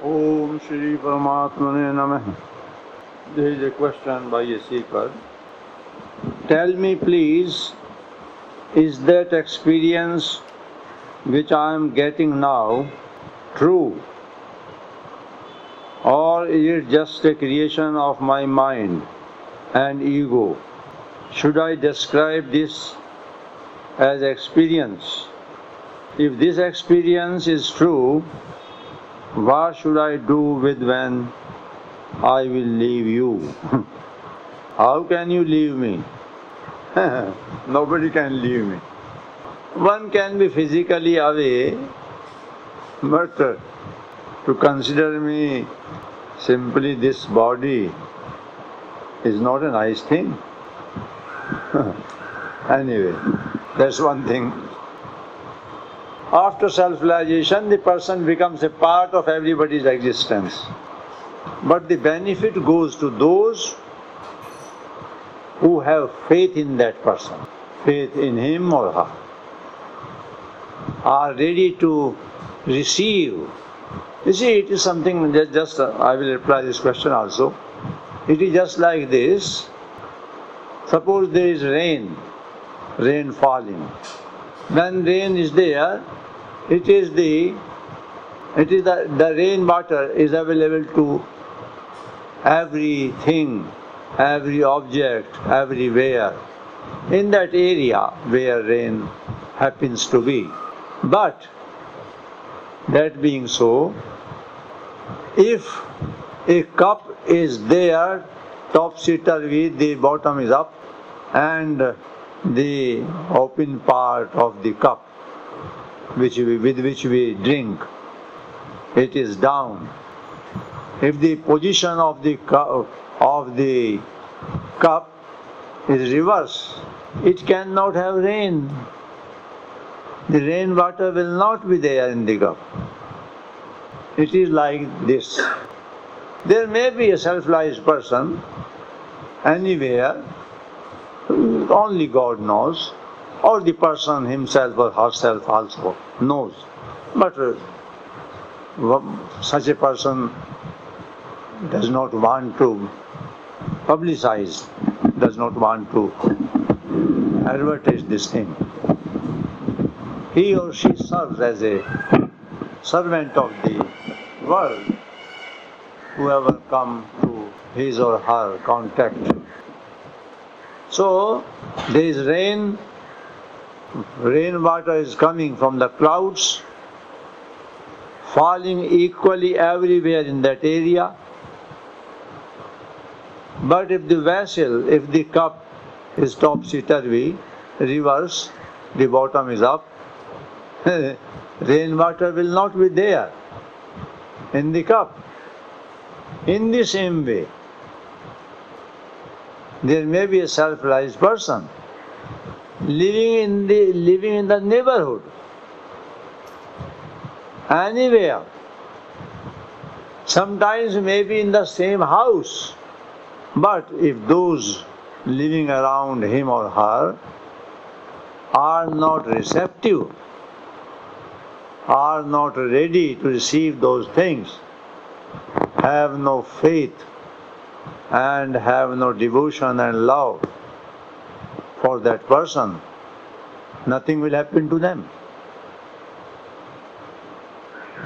Om Shri Paramatmane Namah. There is a question by a seeker. Tell me, please, is that experience which I am getting now true? Or is it just a creation of my mind and ego? Should I describe this as experience? If this experience is true, what should I do with when I will leave you? How can you leave me? Nobody can leave me. One can be physically away, but to consider me simply this body is not a nice thing. anyway, that's one thing. After self realization, the person becomes a part of everybody's existence. But the benefit goes to those who have faith in that person, faith in him or her, are ready to receive. You see, it is something that just, uh, I will reply this question also. It is just like this. Suppose there is rain, rain falling. When rain is there, it is the it is the, the rain water is available to everything, every object, everywhere in that area where rain happens to be. But that being so, if a cup is there, topsy-turvy, the bottom is up, and the open part of the cup which we, with which we drink, it is down. If the position of the cup, of the cup is reverse, it cannot have rain. The rain water will not be there in the cup. It is like this. There may be a self-realized person anywhere, only God knows, or the person himself or herself also knows. But uh, such a person does not want to publicize, does not want to advertise this thing. He or she serves as a servant of the world, whoever come to his or her contact. So there is rain, rainwater is coming from the clouds, falling equally everywhere in that area. But if the vessel, if the cup is topsy-turvy, reverse, the bottom is up, rainwater will not be there in the cup. In the same way, there may be a self-realized person living in the living in the neighborhood, anywhere. Sometimes maybe in the same house, but if those living around him or her are not receptive, are not ready to receive those things, have no faith, and have no devotion and love for that person, nothing will happen to them.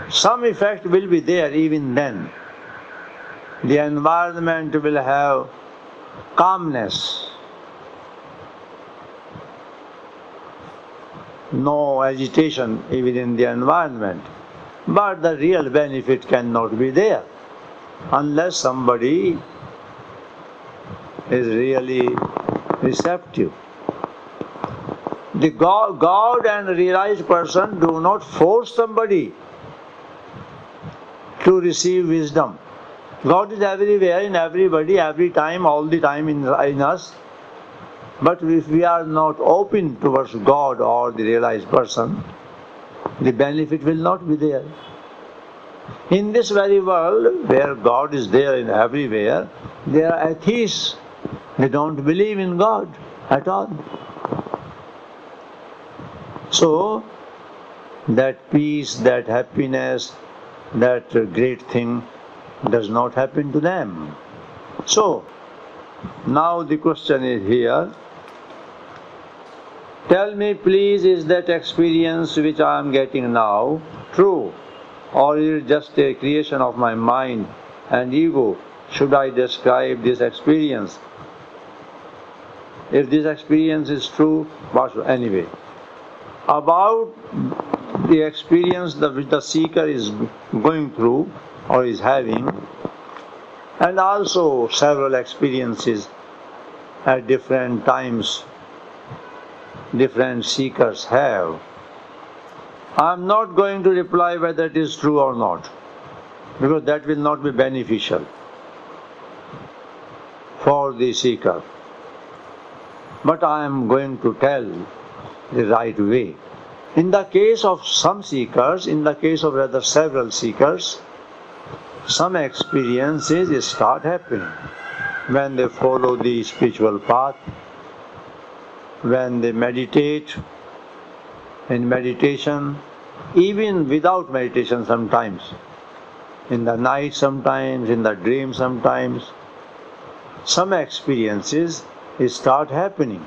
Some effect will be there even then. The environment will have calmness, no agitation even in the environment. But the real benefit cannot be there unless somebody is really receptive. The God, God and realized person do not force somebody to receive wisdom. God is everywhere, in everybody, every time, all the time in, in us. But if we are not open towards God or the realized person, the benefit will not be there. In this very world, where God is there in everywhere, there are atheists. They don't believe in God at all. So, that peace, that happiness, that great thing does not happen to them. So, now the question is here. Tell me please, is that experience which I am getting now true? Or is it just a creation of my mind and ego? Should I describe this experience? If this experience is true, what anyway. About the experience that which the seeker is going through or is having, and also several experiences at different times different seekers have. I am not going to reply whether it is true or not, because that will not be beneficial for the seeker. But I am going to tell the right way. In the case of some seekers, in the case of rather several seekers, some experiences start happening. When they follow the spiritual path, when they meditate, in meditation, even without meditation sometimes, in the night sometimes, in the dream sometimes, some experiences start happening.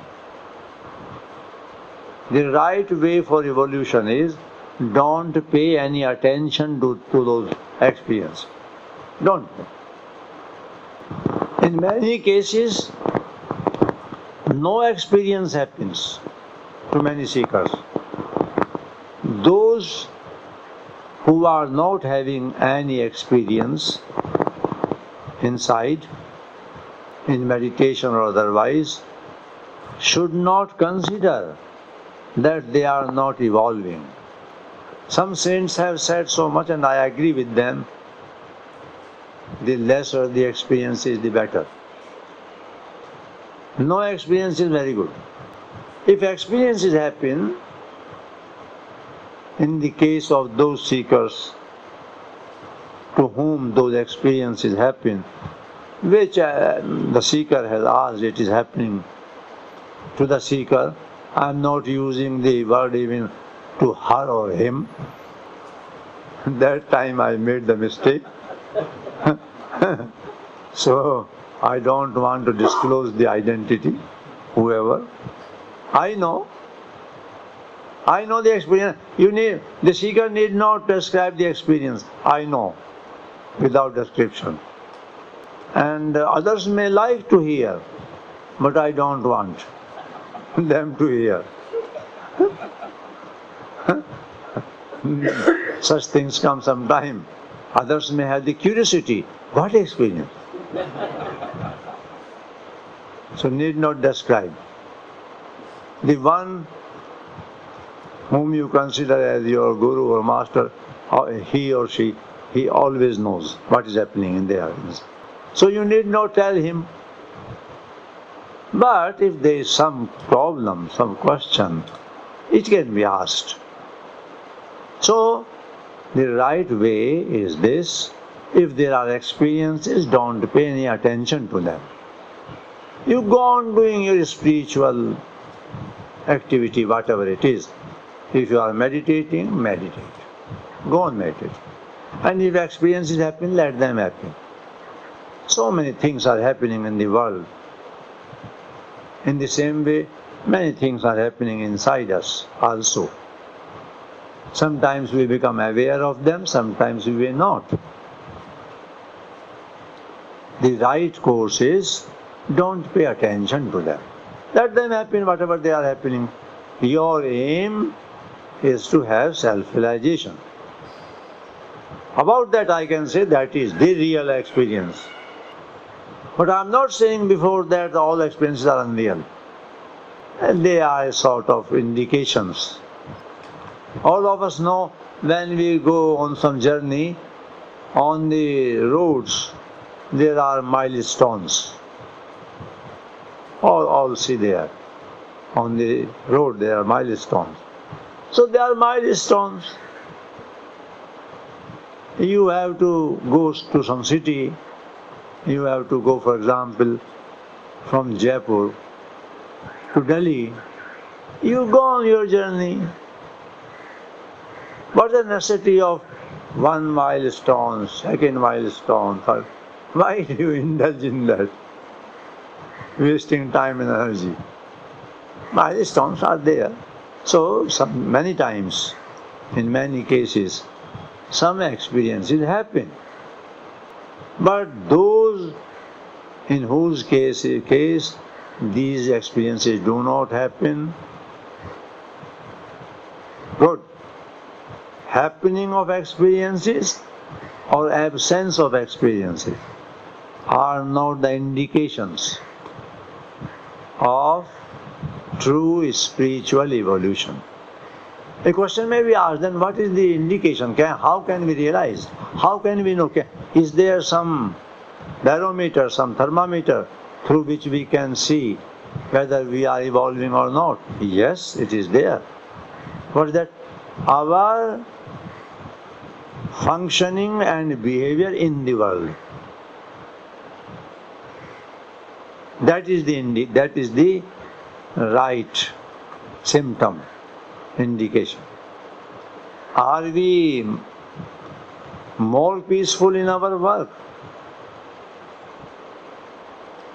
The right way for evolution is don't pay any attention to, to those experiences. Don't. In many cases, no experience happens to many seekers. Those who are not having any experience inside, in meditation or otherwise, should not consider that they are not evolving. Some saints have said so much, and I agree with them the lesser the experience is, the better. No experience is very good. If experiences happen, in the case of those seekers to whom those experiences happen, which uh, the seeker has asked, it is happening to the seeker. I am not using the word even to her or him. that time I made the mistake. so I don't want to disclose the identity, whoever. I know. I know the experience. You need the seeker need not describe the experience. I know, without description. And uh, others may like to hear, but I don't want them to hear. Such things come sometime. Others may have the curiosity. What experience? so need not describe. The one whom you consider as your guru or master, he or she, he always knows what is happening in their. So you need not tell him. But if there is some problem, some question, it can be asked. So the right way is this if there are experiences, don't pay any attention to them. You go on doing your spiritual activity, whatever it is. If you are meditating, meditate. Go on meditate. And if experiences happen, let them happen. So many things are happening in the world. In the same way, many things are happening inside us also. Sometimes we become aware of them, sometimes we may not. The right course is don't pay attention to them. Let them happen whatever they are happening. Your aim is to have self-realization. About that I can say that is the real experience. But I am not saying before that all experiences are unreal. And they are a sort of indications all of us know when we go on some journey, on the roads, there are milestones. All, all see there. On the road, there are milestones. So there are milestones. You have to go to some city. You have to go, for example, from Jaipur to Delhi. You go on your journey. Is the necessity of one milestone, second milestone, third. Why do you indulge in that? Wasting time and energy. Milestones are there. So, some, many times, in many cases, some experiences happen. But those in whose case, case these experiences do not happen, good. Happening of experiences or absence of experiences are not the indications of true spiritual evolution. A question may be asked then what is the indication? Can, how can we realize? How can we know? Can, is there some barometer, some thermometer through which we can see whether we are evolving or not? Yes, it is there. Is that? Our functioning and behavior in the world. That is the that is the right symptom indication. Are we more peaceful in our work?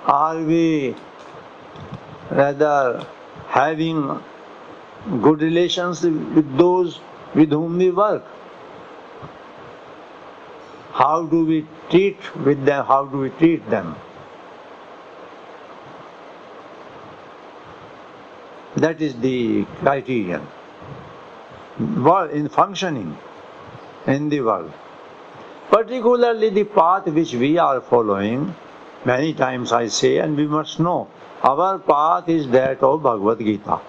Are we rather having good relations with those with whom we work? How do we treat with them? How do we treat them? That is the criterion in functioning in the world. Particularly the path which we are following, many times I say, and we must know, our path is that of Bhagavad Gita.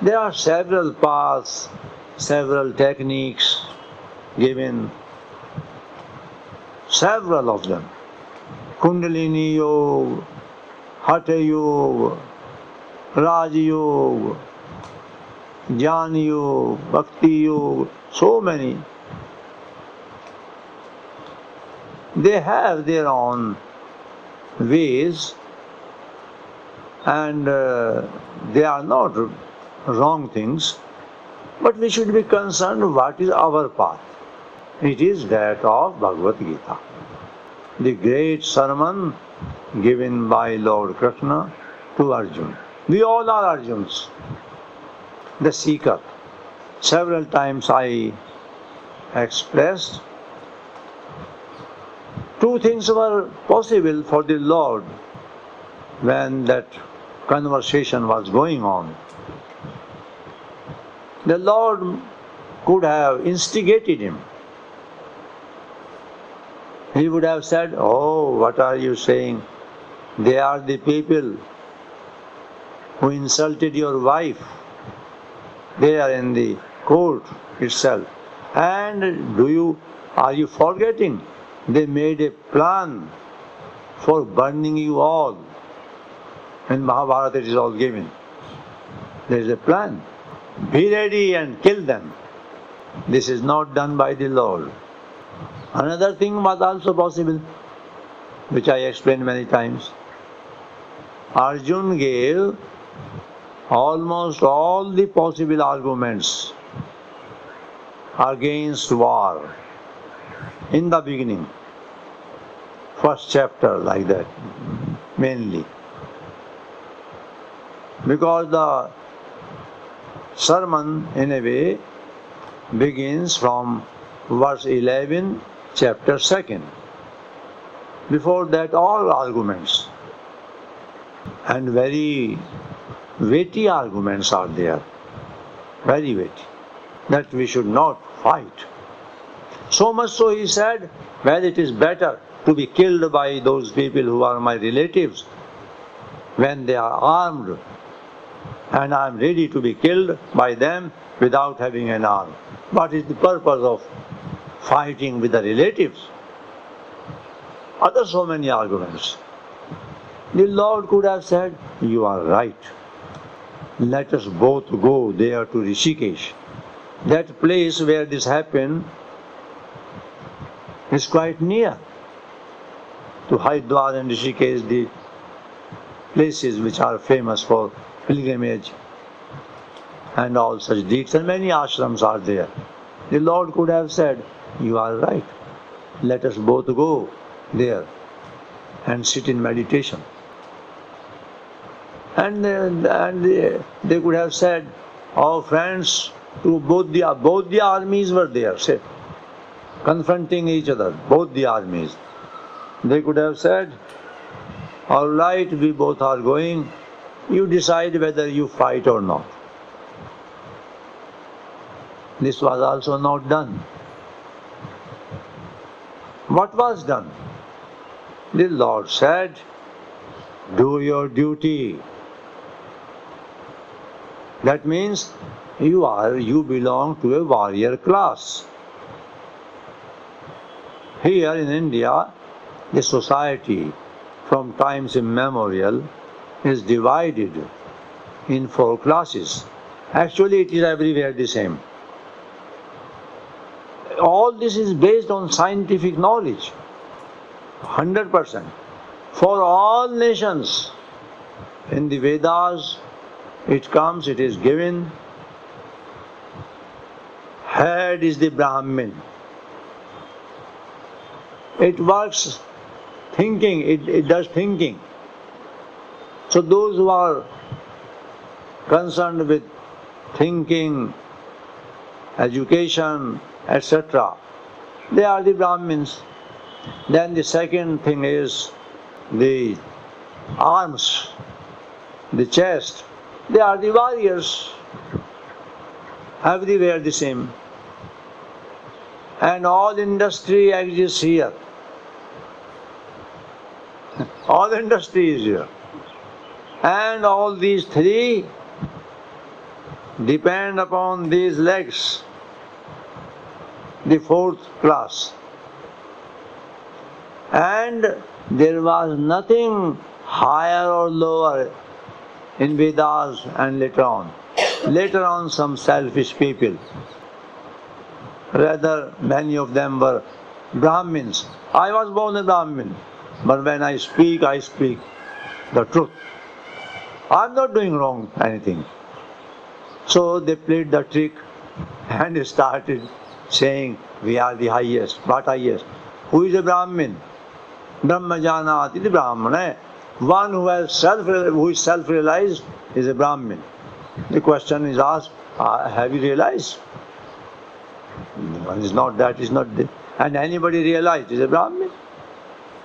There are several paths, several techniques given, several of them. Kundalini Yoga, Hatha Yoga, Raj Yoga, Jnana Yoga, Bhakti Yoga, so many. They have their own ways and uh, they are not wrong things, but we should be concerned what is our path. It is that of Bhagavad Gita. The great sermon given by Lord Krishna to Arjuna. We all are Arjuns the seeker. Several times I expressed two things were possible for the Lord when that conversation was going on. The Lord could have instigated him. He would have said, Oh, what are you saying? They are the people who insulted your wife there in the court itself. And do you are you forgetting? They made a plan for burning you all. In Mahabharata it is all given. There is a plan. Be ready and kill them. This is not done by the Lord. Another thing was also possible, which I explained many times. Arjun gave almost all the possible arguments against war in the beginning. First chapter, like that, mainly. Because the sermon, in a way, begins from verse 11, chapter 2. Before that, all arguments and very weighty arguments are there, very weighty, that we should not fight. So much so he said, well, it is better to be killed by those people who are my relatives when they are armed, and I am ready to be killed by them without having an arm. What is the purpose of fighting with the relatives? Other so many arguments. The Lord could have said, You are right let us both go there to Rishikesh. That place where this happened is quite near to Haridwar and Rishikesh, the places which are famous for pilgrimage and all such deeds, and many ashrams are there The Lord could have said, You are right. Let us both go there and sit in meditation. And, and they, they could have said, Our friends, to both the, both the armies were there, say, confronting each other, both the armies. They could have said, All right, we both are going, you decide whether you fight or not. This was also not done. What was done? The Lord said, Do your duty. That means you are you belong to a warrior class. Here in India, the society from times immemorial is divided in four classes. Actually, it is everywhere the same. All this is based on scientific knowledge. 100%. For all nations. In the Vedas, it comes, it is given. Head is the Brahmin. It works thinking, it, it does thinking. So those who are concerned with thinking, education, etc., they are the Brahmins. Then the second thing is the arms, the chest. They are the warriors. Everywhere the same. And all industry exists here. all industry is here. And all these three depend upon these legs, the fourth class. And there was nothing higher or lower in Vedas and later on. Later on, some selfish people, rather, many of them were Brahmins. I was born a Brahmin, but when I speak, I speak the truth. I'm not doing wrong anything. So they played the trick and started saying, We are the highest. What highest? Who is a Brahmin? Brahmajanati, the Brahmana. One who has self who is self-realized is a Brahmin. The question is asked, uh, have you realized? Is not that, not. And anybody realized is a Brahmin.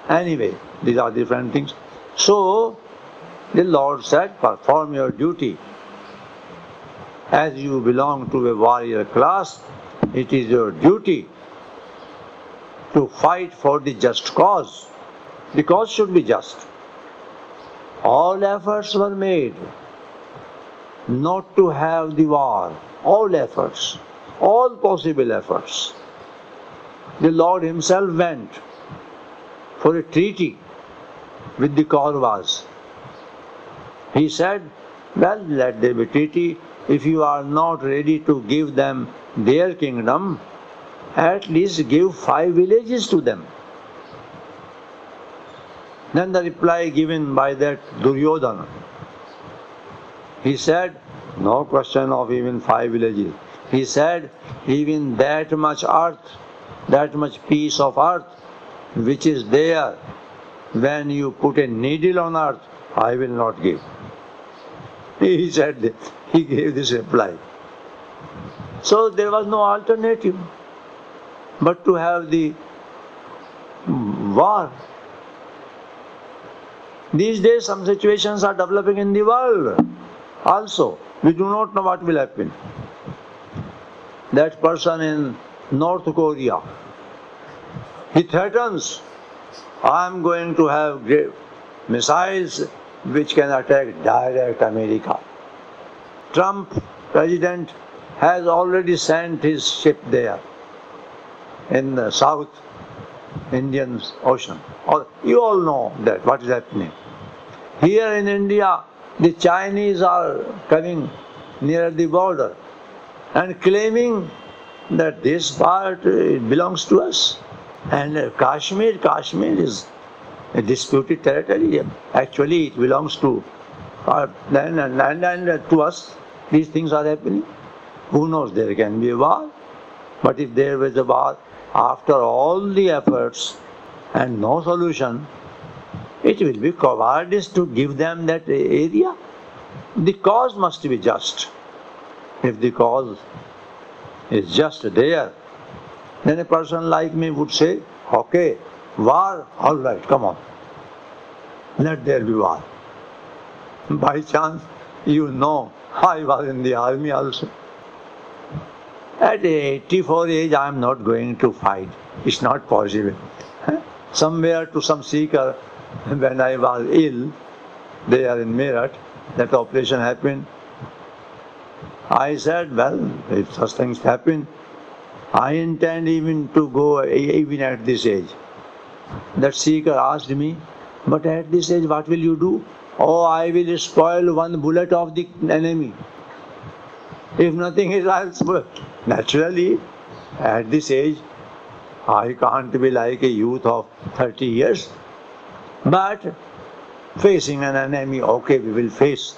Anyway, these are different things. So the Lord said, perform your duty. As you belong to a warrior class, it is your duty to fight for the just cause. The cause should be just. All efforts were made not to have the war. All efforts, all possible efforts. The Lord Himself went for a treaty with the Kauravas he said, Well, let there be treaty. If you are not ready to give them their kingdom, at least give five villages to them. Then the reply given by that Duryodhana. He said, No question of even five villages. He said, Even that much earth, that much piece of earth which is there, when you put a needle on earth, I will not give. He said, he gave this reply. So there was no alternative but to have the war. These days, some situations are developing in the world also. We do not know what will happen. That person in North Korea, he threatens, I am going to have missiles which can attack direct America. Trump, president, has already sent his ship there in the South Indian Ocean. You all know that what is happening. Here in India, the Chinese are coming near the border and claiming that this part belongs to us. And uh, Kashmir, Kashmir is a disputed territory. Actually, it belongs to our land and, and uh, to us. These things are happening. Who knows? There can be a war. But if there was a war, after all the efforts and no solution, it will be cowardice to give them that area. The cause must be just. If the cause is just there, then a person like me would say, okay, war, all right, come on. Let there be war. By chance, you know, I was in the army also. At 84 age, I am not going to fight. It's not possible. Somewhere to some seeker, when I was ill, there in Meerut, that operation happened. I said, well, if such things happen, I intend even to go even at this age. That seeker asked me, but at this age, what will you do? Oh, I will spoil one bullet of the enemy. If nothing is, I'll spoil. Naturally, at this age, I can't be like a youth of 30 years. But facing an enemy, okay, we will face.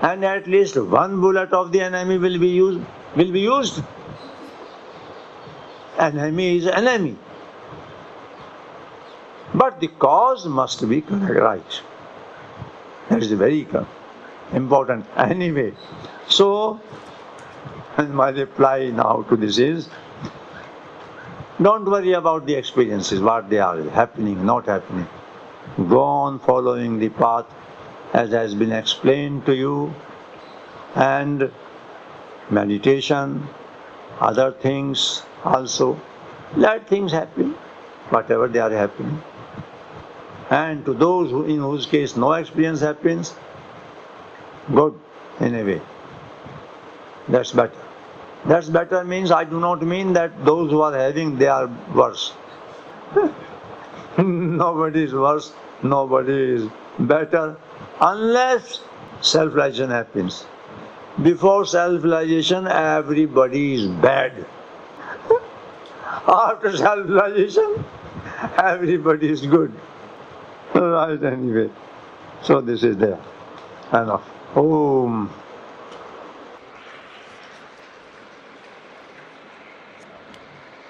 And at least one bullet of the enemy will be used. Will be used. Enemy is enemy. But the cause must be right. That is very important. Anyway, so and my reply now to this is don't worry about the experiences, what they are happening, not happening. Go on following the path as has been explained to you, and meditation, other things also. Let things happen, whatever they are happening. And to those who, in whose case no experience happens, good in a way. That's better. That's better means I do not mean that those who are having they are worse. nobody is worse, nobody is better unless self-realization happens. Before self-realization everybody is bad. After self-realization everybody is good. Right anyway. So this is there. Enough. Om.